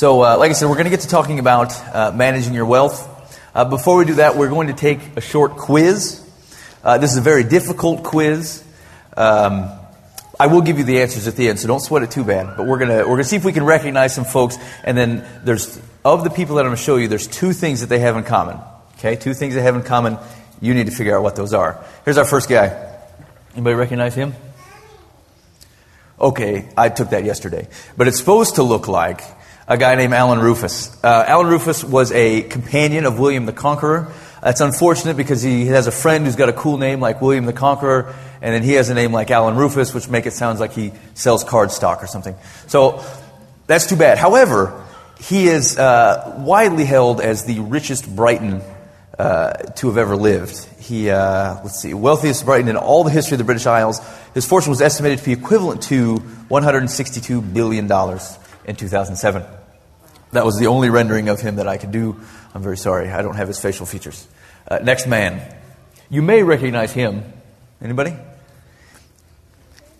So, uh, like I said, we're going to get to talking about uh, managing your wealth. Uh, before we do that, we're going to take a short quiz. Uh, this is a very difficult quiz. Um, I will give you the answers at the end, so don't sweat it too bad. But we're gonna we're gonna see if we can recognize some folks. And then there's of the people that I'm gonna show you, there's two things that they have in common. Okay, two things they have in common. You need to figure out what those are. Here's our first guy. Anybody recognize him? Okay, I took that yesterday, but it's supposed to look like a guy named Alan Rufus. Uh, Alan Rufus was a companion of William the Conqueror. That's unfortunate because he has a friend who's got a cool name like William the Conqueror, and then he has a name like Alan Rufus, which make it sound like he sells card stock or something. So that's too bad. However, he is uh, widely held as the richest Briton uh, to have ever lived. He, uh, let's see, wealthiest Briton in all the history of the British Isles. His fortune was estimated to be equivalent to $162 billion in 2007. That was the only rendering of him that I could do. I'm very sorry. I don't have his facial features. Uh, next man. You may recognize him. Anybody?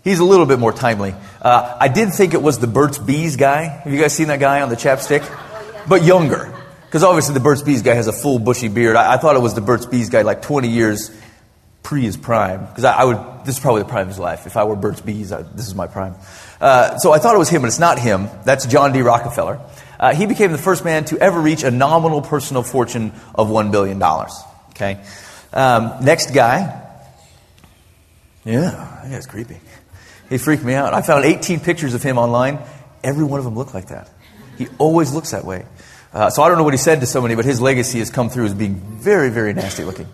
He's a little bit more timely. Uh, I did think it was the Burt's Bees guy. Have you guys seen that guy on the chapstick? But younger. Because obviously the Burt's Bees guy has a full bushy beard. I, I, thought it was the Burt's Bees guy like 20 years pre his prime. Because I, I, would, this is probably the prime of his life. If I were Burt's Bees, I, this is my prime. Uh, so I thought it was him, but it's not him. That's John D. Rockefeller. Uh, he became the first man to ever reach a nominal personal fortune of $1 billion. Okay? Um, next guy. Yeah, that guy's creepy. He freaked me out. I found 18 pictures of him online. Every one of them looked like that. He always looks that way. Uh, so I don't know what he said to somebody, but his legacy has come through as being very, very nasty looking.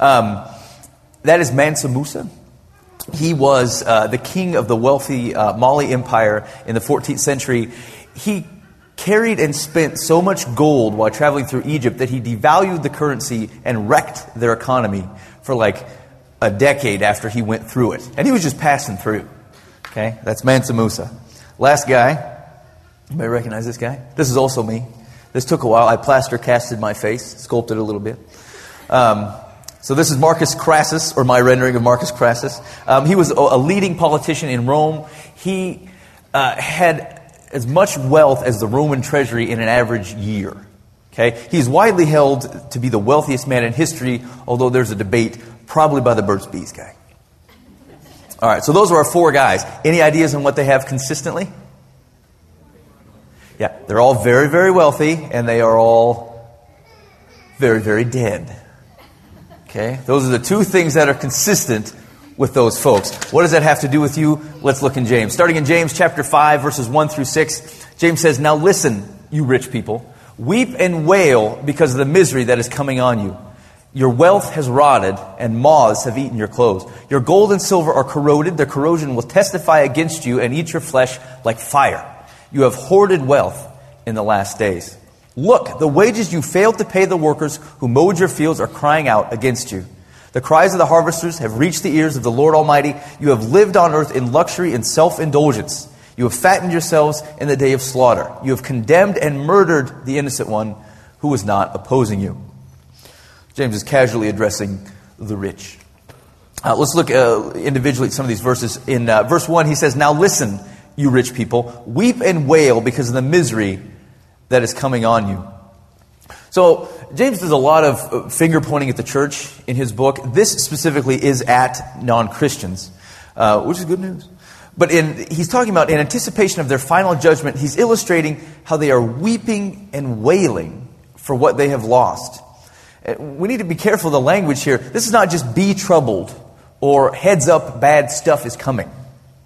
Um, that is Mansa Musa. He was uh, the king of the wealthy uh, Mali Empire in the 14th century. He carried and spent so much gold while traveling through Egypt that he devalued the currency and wrecked their economy for like a decade after he went through it. And he was just passing through. Okay, that's Mansa Musa. Last guy. You may recognize this guy. This is also me. This took a while. I plaster casted my face, sculpted a little bit. Um, so this is Marcus Crassus, or my rendering of Marcus Crassus. Um, he was a leading politician in Rome. He uh, had as much wealth as the Roman treasury in an average year. Okay? He's widely held to be the wealthiest man in history, although there's a debate, probably by the Burt's Bees guy. All right, so those are our four guys. Any ideas on what they have consistently? Yeah, they're all very, very wealthy, and they are all very, very dead. Okay? Those are the two things that are consistent with those folks. What does that have to do with you? Let's look in James. Starting in James chapter 5, verses 1 through 6, James says, Now listen, you rich people, weep and wail because of the misery that is coming on you. Your wealth has rotted, and moths have eaten your clothes. Your gold and silver are corroded. Their corrosion will testify against you and eat your flesh like fire. You have hoarded wealth in the last days. Look, the wages you failed to pay the workers who mowed your fields are crying out against you. The cries of the harvesters have reached the ears of the Lord Almighty. You have lived on earth in luxury and self indulgence. You have fattened yourselves in the day of slaughter. You have condemned and murdered the innocent one who was not opposing you. James is casually addressing the rich. Uh, let's look uh, individually at some of these verses. In uh, verse 1, he says, Now listen, you rich people, weep and wail because of the misery that is coming on you. So, James does a lot of uh, finger pointing at the church in his book. This specifically is at non Christians, uh, which is good news. But in, he's talking about in anticipation of their final judgment, he's illustrating how they are weeping and wailing for what they have lost. Uh, we need to be careful of the language here. This is not just be troubled or heads up, bad stuff is coming.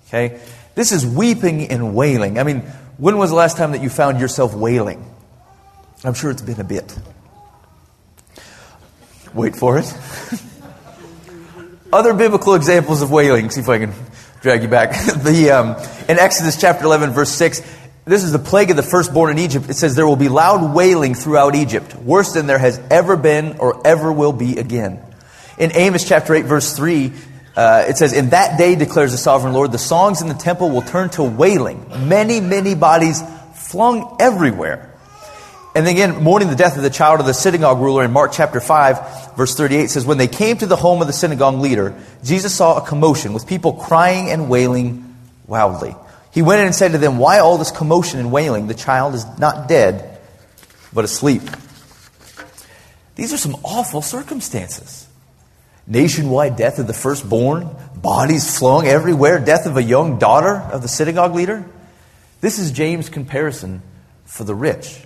Okay? This is weeping and wailing. I mean, when was the last time that you found yourself wailing? I'm sure it's been a bit. Wait for it. Other biblical examples of wailing. See if I can drag you back. the, um, in Exodus chapter 11, verse 6, this is the plague of the firstborn in Egypt. It says, There will be loud wailing throughout Egypt, worse than there has ever been or ever will be again. In Amos chapter 8, verse 3, uh, it says, In that day, declares the sovereign Lord, the songs in the temple will turn to wailing, many, many bodies flung everywhere. And again, mourning the death of the child of the synagogue ruler in Mark chapter 5, verse 38 says, When they came to the home of the synagogue leader, Jesus saw a commotion with people crying and wailing loudly. He went in and said to them, Why all this commotion and wailing? The child is not dead, but asleep. These are some awful circumstances. Nationwide death of the firstborn, bodies flung everywhere, death of a young daughter of the synagogue leader. This is James' comparison for the rich.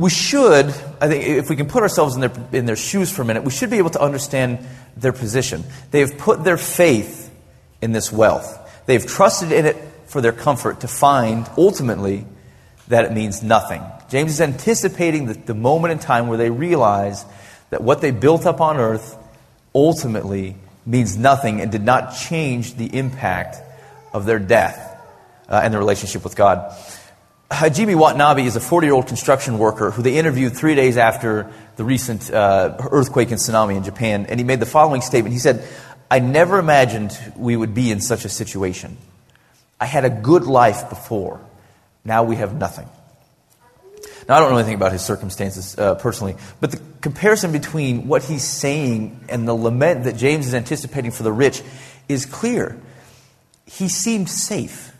We should, I think, if we can put ourselves in their, in their shoes for a minute, we should be able to understand their position. They have put their faith in this wealth. They've trusted in it for their comfort to find, ultimately, that it means nothing. James is anticipating the, the moment in time where they realize that what they built up on earth ultimately means nothing and did not change the impact of their death uh, and their relationship with God. Hajime Watanabe is a 40 year old construction worker who they interviewed three days after the recent uh, earthquake and tsunami in Japan, and he made the following statement. He said, I never imagined we would be in such a situation. I had a good life before. Now we have nothing. Now, I don't know anything about his circumstances uh, personally, but the comparison between what he's saying and the lament that James is anticipating for the rich is clear. He seemed safe.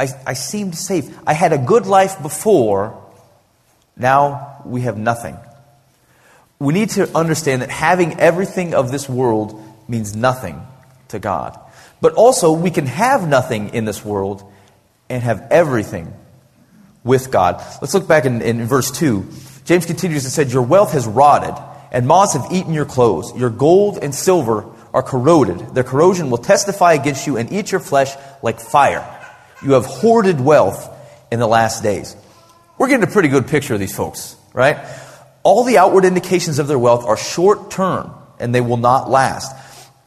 I, I seemed safe. I had a good life before. Now we have nothing we need to understand that having everything of this world means nothing to God. But also, we can have nothing in this world and have everything with God. Let's look back in, in verse 2. James continues and said, Your wealth has rotted, and moths have eaten your clothes. Your gold and silver are corroded. Their corrosion will testify against you and eat your flesh like fire. You have hoarded wealth in the last days. We're getting a pretty good picture of these folks, right? all the outward indications of their wealth are short term and they will not last.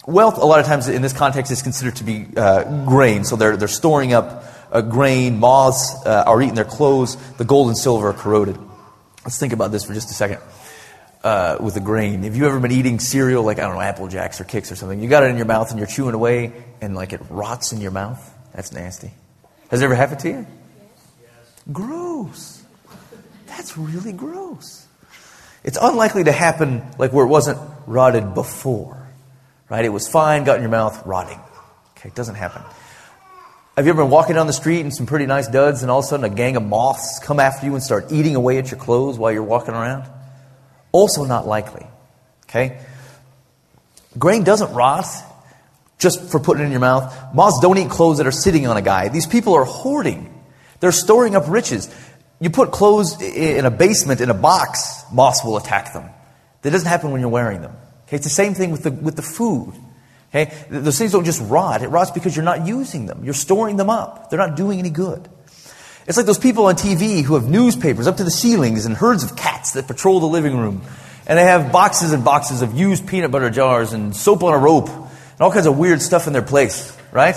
Wealth, a lot of times in this context, is considered to be uh, grain. So they're, they're storing up uh, grain. Moths uh, are eating their clothes. The gold and silver are corroded. Let's think about this for just a second uh, with the grain. Have you ever been eating cereal like, I don't know, Apple Jacks or Kix or something? You got it in your mouth and you're chewing away and like it rots in your mouth? That's nasty. Has it ever happened to you? Yes. Gross. That's really gross. It's unlikely to happen like where it wasn't rotted before. Right? It was fine, got in your mouth, rotting. Okay, it doesn't happen. Have you ever been walking down the street in some pretty nice duds and all of a sudden a gang of moths come after you and start eating away at your clothes while you're walking around? Also not likely. Okay? Grain doesn't rot just for putting it in your mouth. Moths don't eat clothes that are sitting on a guy. These people are hoarding. They're storing up riches. You put clothes in a basement in a box, moths will attack them. That doesn't happen when you're wearing them. Okay, it's the same thing with the, with the food. Okay, those things don't just rot. It rots because you're not using them. You're storing them up. They're not doing any good. It's like those people on TV who have newspapers up to the ceilings and herds of cats that patrol the living room. And they have boxes and boxes of used peanut butter jars and soap on a rope all kinds of weird stuff in their place, right?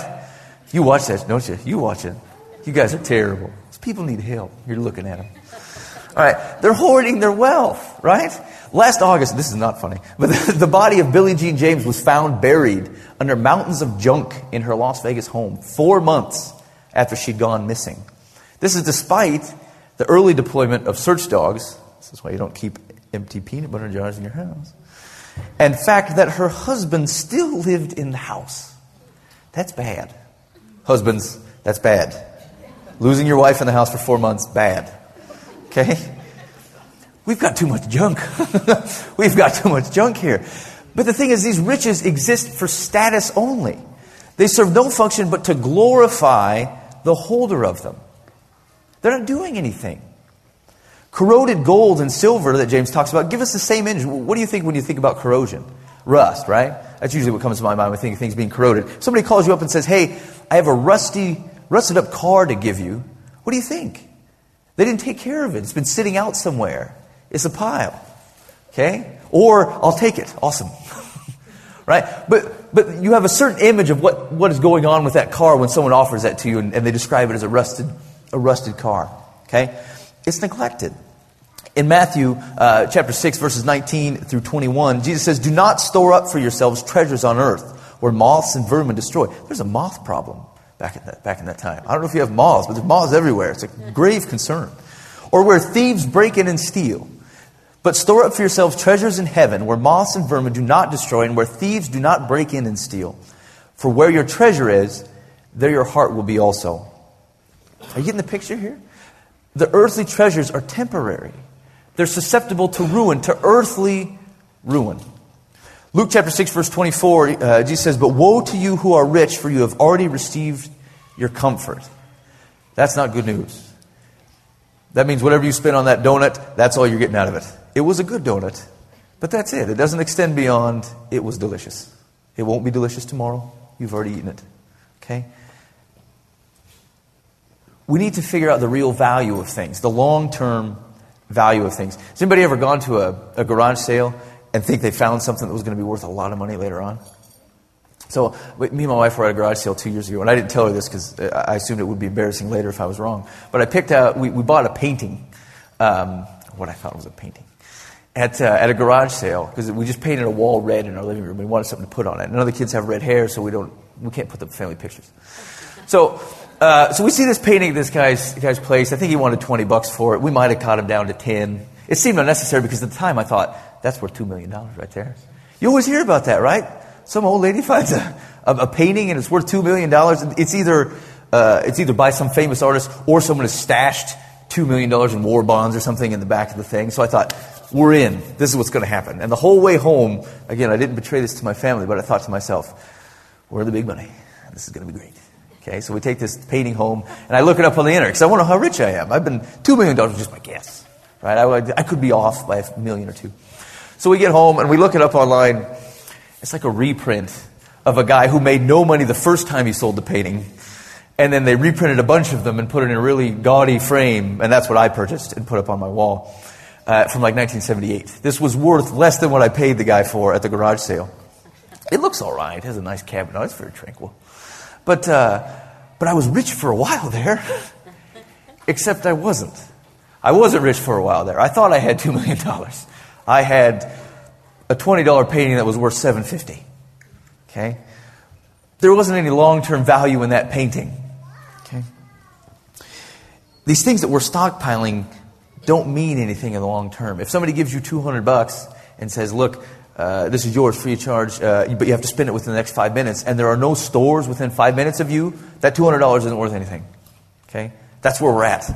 You watch that, don't you? You watch it. You guys are terrible. People need help. You're looking at them. All right. They're hoarding their wealth, right? Last August, this is not funny, but the, the body of Billie Jean James was found buried under mountains of junk in her Las Vegas home four months after she'd gone missing. This is despite the early deployment of search dogs. This is why you don't keep empty peanut butter jars in your house. And fact that her husband still lived in the house. That's bad. Husbands, that's bad. Losing your wife in the house for four months, bad. Okay? We've got too much junk. We've got too much junk here. But the thing is, these riches exist for status only. They serve no function but to glorify the holder of them. They're not doing anything. Corroded gold and silver that James talks about give us the same image. What do you think when you think about corrosion? Rust, right? That's usually what comes to my mind when I think of things being corroded. Somebody calls you up and says, Hey, I have a rusty rusted up car to give you, what do you think? They didn't take care of it. It's been sitting out somewhere. It's a pile. Okay? Or I'll take it. Awesome. right? But but you have a certain image of what, what is going on with that car when someone offers that to you and, and they describe it as a rusted a rusted car. Okay? It's neglected. In Matthew uh, chapter 6, verses 19 through 21, Jesus says, Do not store up for yourselves treasures on earth where moths and vermin destroy. There's a moth problem back in that, back in that time. I don't know if you have moths, but there's moths everywhere. It's a grave concern. Or where thieves break in and steal. But store up for yourselves treasures in heaven, where moths and vermin do not destroy, and where thieves do not break in and steal. For where your treasure is, there your heart will be also. Are you getting the picture here? The earthly treasures are temporary. They're susceptible to ruin, to earthly ruin. Luke chapter 6, verse 24, uh, Jesus says, But woe to you who are rich, for you have already received your comfort. That's not good news. That means whatever you spend on that donut, that's all you're getting out of it. It was a good donut, but that's it. It doesn't extend beyond, it was delicious. It won't be delicious tomorrow. You've already eaten it. Okay? We need to figure out the real value of things, the long term value of things. Has anybody ever gone to a, a garage sale and think they found something that was going to be worth a lot of money later on? So, me and my wife were at a garage sale two years ago, and I didn't tell her this because I assumed it would be embarrassing later if I was wrong. But I picked out, we, we bought a painting, um, what I thought was a painting, at, uh, at a garage sale because we just painted a wall red in our living room. We wanted something to put on it. None of the kids have red hair, so we, don't, we can't put the family pictures. So, uh, so we see this painting at this guy's, guy's place. I think he wanted 20 bucks for it. We might have caught him down to 10. It seemed unnecessary because at the time I thought, that's worth $2 million right there. You always hear about that, right? Some old lady finds a, a, a painting and it's worth $2 million. It's either, uh, it's either by some famous artist or someone has stashed $2 million in war bonds or something in the back of the thing. So I thought, we're in. This is what's going to happen. And the whole way home, again, I didn't betray this to my family, but I thought to myself, we're the big money. This is going to be great. Okay, so we take this painting home, and I look it up on the internet because I to know how rich I am. I've been $2 million just my guess. Right? I, I could be off by a million or two. So we get home and we look it up online. It's like a reprint of a guy who made no money the first time he sold the painting. And then they reprinted a bunch of them and put it in a really gaudy frame. And that's what I purchased and put up on my wall uh, from like 1978. This was worth less than what I paid the guy for at the garage sale. It looks all right. It has a nice cabinet. Oh, it's very tranquil. But, uh, but I was rich for a while there. Except I wasn't. I wasn't rich for a while there. I thought I had $2 million. I had a $20 painting that was worth 750 Okay? There wasn't any long-term value in that painting. Okay? These things that we're stockpiling don't mean anything in the long term. If somebody gives you 200 bucks and says, look, uh, this is yours free of charge, uh, but you have to spend it within the next five minutes, and there are no stores within five minutes of you, that $200 isn't worth anything. Okay? That's where we're at.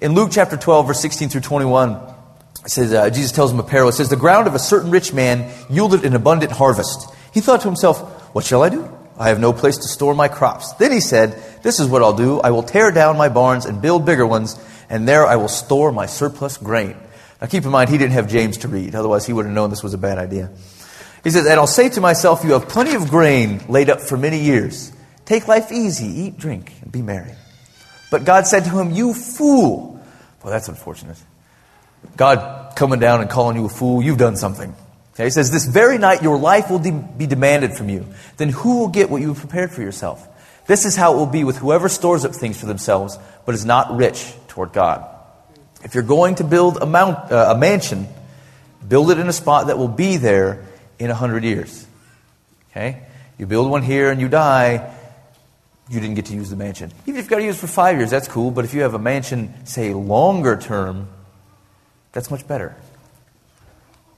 In Luke chapter 12, verse 16 through 21, it says, uh, Jesus tells him a parable. It says, The ground of a certain rich man yielded an abundant harvest. He thought to himself, What shall I do? I have no place to store my crops. Then he said, This is what I'll do. I will tear down my barns and build bigger ones, and there I will store my surplus grain. Now keep in mind, he didn't have James to read. Otherwise, he would have known this was a bad idea. He says, And I'll say to myself, You have plenty of grain laid up for many years. Take life easy, eat, drink, and be merry. But God said to him, You fool. Well, that's unfortunate. God coming down and calling you a fool, you've done something. Okay, he says, This very night your life will de- be demanded from you. Then who will get what you have prepared for yourself? This is how it will be with whoever stores up things for themselves, but is not rich toward God. If you're going to build a, mount, uh, a mansion, build it in a spot that will be there in a hundred years. Okay? You build one here and you die, you didn't get to use the mansion. Even if you've got to use it for five years, that's cool. But if you have a mansion, say, longer term, that's much better.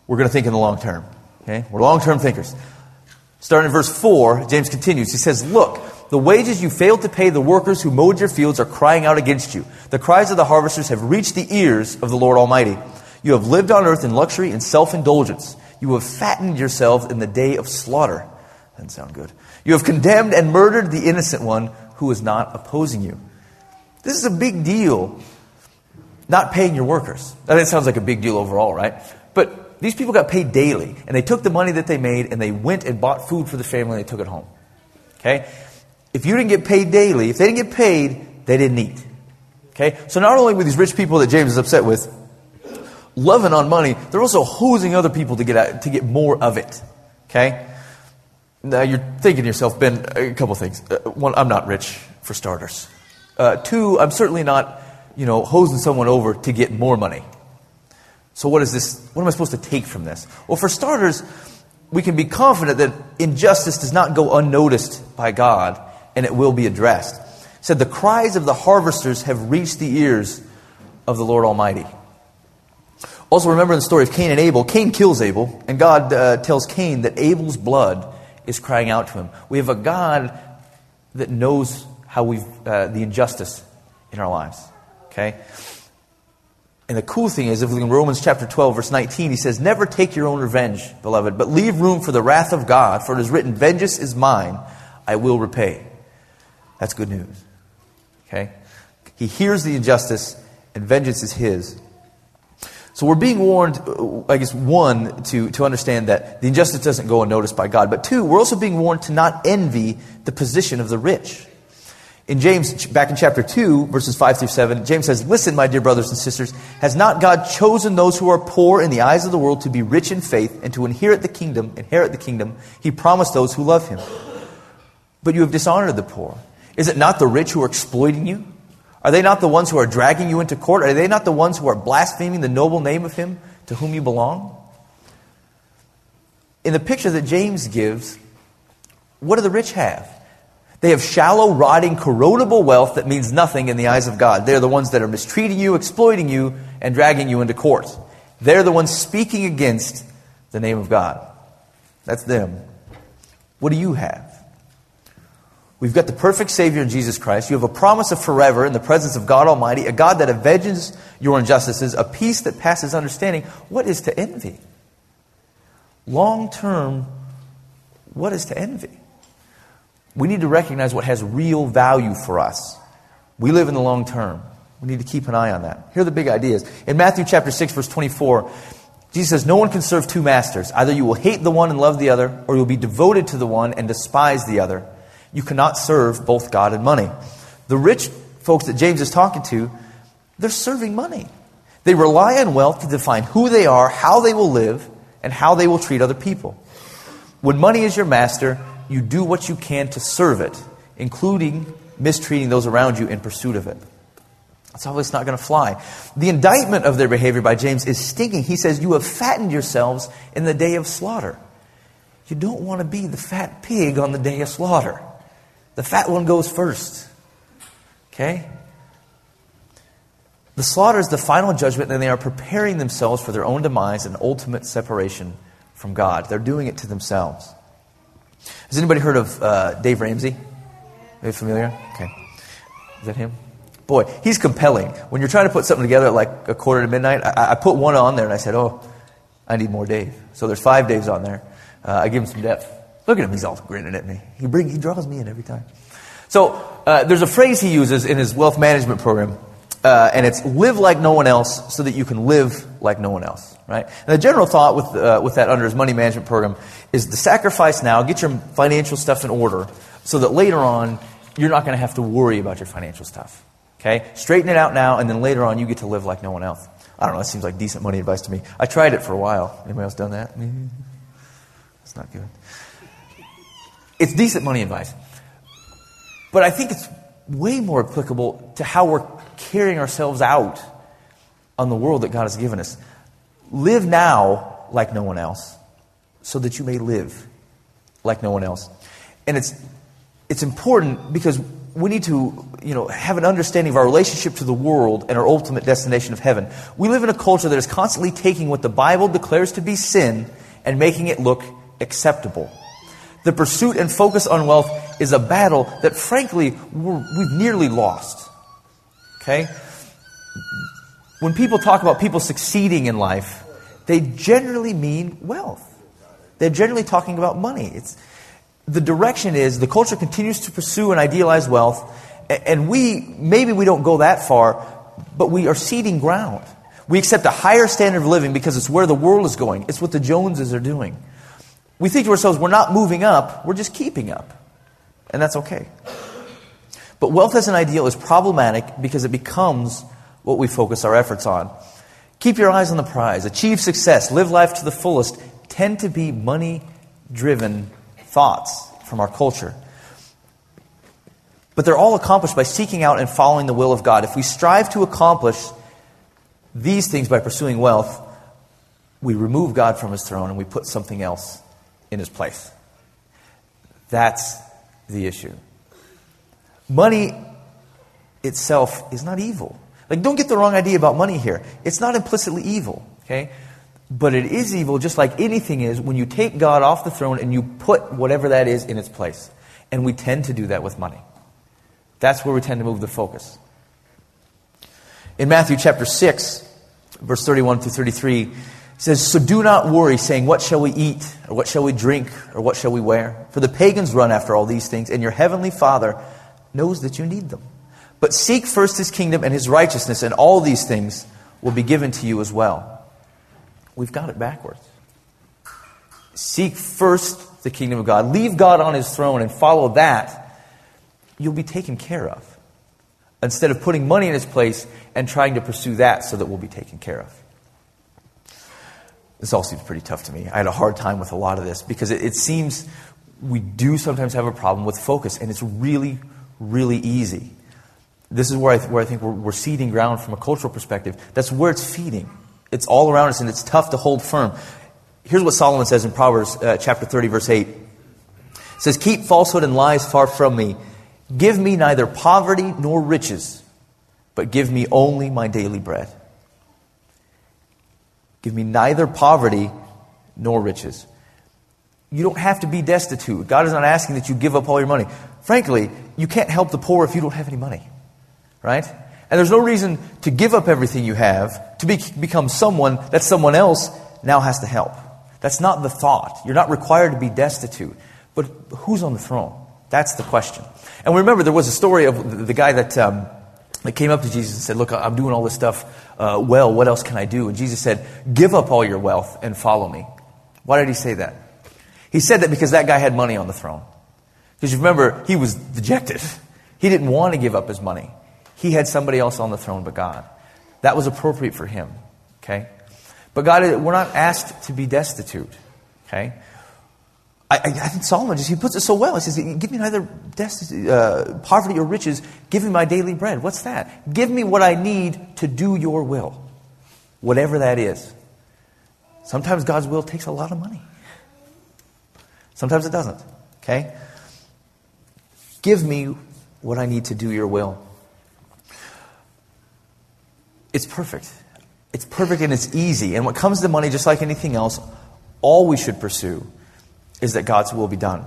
We're going to think in the long term. Okay? We're long term thinkers. Starting in verse 4, James continues. He says, Look, the wages you failed to pay the workers who mowed your fields are crying out against you. The cries of the harvesters have reached the ears of the Lord Almighty. You have lived on earth in luxury and self indulgence. You have fattened yourselves in the day of slaughter. Doesn't sound good. You have condemned and murdered the innocent one who is not opposing you. This is a big deal, not paying your workers. Now, that sounds like a big deal overall, right? But these people got paid daily, and they took the money that they made and they went and bought food for the family and they took it home. Okay? If you didn't get paid daily, if they didn't get paid, they didn't eat. Okay? So not only were these rich people that James is upset with loving on money, they're also hosing other people to get, out, to get more of it. Okay? Now you're thinking to yourself, Ben, a couple things. Uh, one, I'm not rich, for starters. Uh, two, I'm certainly not, you know, hosing someone over to get more money. So what is this? What am I supposed to take from this? Well, for starters, we can be confident that injustice does not go unnoticed by God, and it will be addressed. It said the cries of the harvesters have reached the ears of the Lord Almighty. Also, remember the story of Cain and Abel. Cain kills Abel, and God uh, tells Cain that Abel's blood is crying out to him. We have a God that knows how we've, uh, the injustice in our lives. Okay? And the cool thing is, if we look in Romans chapter 12, verse 19, he says, Never take your own revenge, beloved, but leave room for the wrath of God, for it is written, Vengeance is mine, I will repay. That's good news. Okay? He hears the injustice, and vengeance is his. So we're being warned, uh, I guess, one, to, to understand that the injustice doesn't go unnoticed by God. But two, we're also being warned to not envy the position of the rich. In James, back in chapter 2, verses 5 through 7, James says, Listen, my dear brothers and sisters, has not God chosen those who are poor in the eyes of the world to be rich in faith and to inherit the kingdom, inherit the kingdom he promised those who love him? But you have dishonored the poor. Is it not the rich who are exploiting you? Are they not the ones who are dragging you into court? Are they not the ones who are blaspheming the noble name of him to whom you belong? In the picture that James gives, what do the rich have? They have shallow, rotting, corrodable wealth that means nothing in the eyes of God. They're the ones that are mistreating you, exploiting you, and dragging you into court. They're the ones speaking against the name of God. That's them. What do you have? We've got the perfect Savior in Jesus Christ. You have a promise of forever in the presence of God Almighty, a God that avenges your injustices, a peace that passes understanding. What is to envy? Long term, what is to envy? we need to recognize what has real value for us. We live in the long term. We need to keep an eye on that. Here are the big ideas. In Matthew chapter 6, verse 24, Jesus says, No one can serve two masters. Either you will hate the one and love the other, or you'll be devoted to the one and despise the other. You cannot serve both God and money. The rich folks that James is talking to, they're serving money. They rely on wealth to define who they are, how they will live, and how they will treat other people. When money is your master, you do what you can to serve it, including mistreating those around you in pursuit of it. That's always not going to fly. The indictment of their behavior by James is stinking. He says, You have fattened yourselves in the day of slaughter. You don't want to be the fat pig on the day of slaughter. The fat one goes first. Okay? The slaughter is the final judgment, and they are preparing themselves for their own demise and ultimate separation from God. They're doing it to themselves. Has anybody heard of uh, Dave Ramsey? Are you familiar? Okay. Is that him? Boy, he's compelling. When you're trying to put something together at like a quarter to midnight, I, I put one on there and I said, oh, I need more Dave. So there's five Daves on there. Uh, I give him some depth. Look at him, he's all grinning at me. He, bring, he draws me in every time. So uh, there's a phrase he uses in his wealth management program, uh, and it's live like no one else so that you can live like no one else. Right? And the general thought with, uh, with that under his money management program is the sacrifice now, get your financial stuff in order so that later on you're not going to have to worry about your financial stuff. Okay? Straighten it out now, and then later on you get to live like no one else. I don't know, that seems like decent money advice to me. I tried it for a while. Anybody else done that? It's not good. It's decent money advice. But I think it's way more applicable to how we're carrying ourselves out on the world that God has given us. Live now like no one else so that you may live like no one else. And it's, it's important because we need to you know, have an understanding of our relationship to the world and our ultimate destination of heaven. We live in a culture that is constantly taking what the Bible declares to be sin and making it look acceptable. The pursuit and focus on wealth is a battle that, frankly, we've nearly lost. Okay? When people talk about people succeeding in life, they generally mean wealth. They're generally talking about money. It's, the direction is the culture continues to pursue and idealize wealth, and we, maybe we don't go that far, but we are ceding ground. We accept a higher standard of living because it's where the world is going. It's what the Joneses are doing. We think to ourselves, we're not moving up, we're just keeping up. And that's okay. But wealth as an ideal is problematic because it becomes what we focus our efforts on. Keep your eyes on the prize, achieve success, live life to the fullest, tend to be money driven thoughts from our culture. But they're all accomplished by seeking out and following the will of God. If we strive to accomplish these things by pursuing wealth, we remove God from his throne and we put something else in his place. That's the issue. Money itself is not evil. Like, don't get the wrong idea about money here. It's not implicitly evil, okay? But it is evil just like anything is when you take God off the throne and you put whatever that is in its place. And we tend to do that with money. That's where we tend to move the focus. In Matthew chapter 6, verse 31 through 33, it says, So do not worry, saying, What shall we eat? Or what shall we drink? Or what shall we wear? For the pagans run after all these things, and your heavenly Father knows that you need them. But seek first his kingdom and his righteousness, and all these things will be given to you as well. We've got it backwards. Seek first the kingdom of God. Leave God on his throne and follow that. You'll be taken care of. Instead of putting money in its place and trying to pursue that so that we'll be taken care of. This all seems pretty tough to me. I had a hard time with a lot of this because it, it seems we do sometimes have a problem with focus, and it's really, really easy this is where I, th- where I think we're, we're ceding ground from a cultural perspective. That's where it's feeding. It's all around us, and it's tough to hold firm. Here's what Solomon says in Proverbs uh, chapter 30, verse 8. It says, Keep falsehood and lies far from me. Give me neither poverty nor riches, but give me only my daily bread. Give me neither poverty nor riches. You don't have to be destitute. God is not asking that you give up all your money. Frankly, you can't help the poor if you don't have any money right? And there's no reason to give up everything you have to be, become someone that someone else now has to help. That's not the thought. You're not required to be destitute. But who's on the throne? That's the question. And remember, there was a story of the guy that, um, that came up to Jesus and said, Look, I'm doing all this stuff uh, well. What else can I do? And Jesus said, Give up all your wealth and follow me. Why did he say that? He said that because that guy had money on the throne. Because you remember, he was dejected. He didn't want to give up his money. He had somebody else on the throne but God. That was appropriate for him. Okay? But God, we're not asked to be destitute. Okay? I, I, think Solomon just, he puts it so well. He says, Give me neither destitute, uh, poverty or riches. Give me my daily bread. What's that? Give me what I need to do your will, whatever that is. Sometimes God's will takes a lot of money, sometimes it doesn't. Okay? Give me what I need to do your will. It's perfect. It's perfect and it's easy. And what comes to money, just like anything else, all we should pursue is that God's will be done.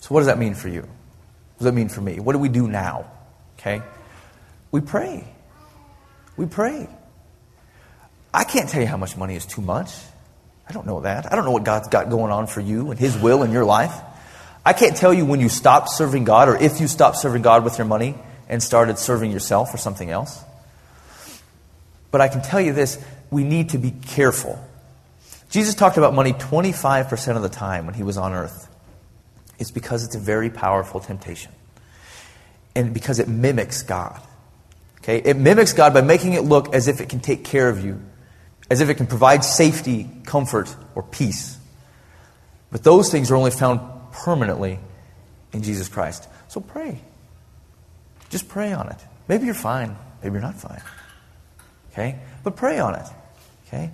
So, what does that mean for you? What does that mean for me? What do we do now? Okay? We pray. We pray. I can't tell you how much money is too much. I don't know that. I don't know what God's got going on for you and His will in your life. I can't tell you when you stopped serving God or if you stopped serving God with your money and started serving yourself or something else. But I can tell you this we need to be careful. Jesus talked about money 25% of the time when he was on earth. It's because it's a very powerful temptation. And because it mimics God. Okay? It mimics God by making it look as if it can take care of you, as if it can provide safety, comfort, or peace. But those things are only found permanently in Jesus Christ. So pray. Just pray on it. Maybe you're fine. Maybe you're not fine. Okay? But pray on it. Okay?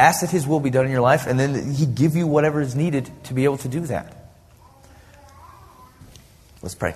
Ask that His will be done in your life, and then He give you whatever is needed to be able to do that. Let's pray.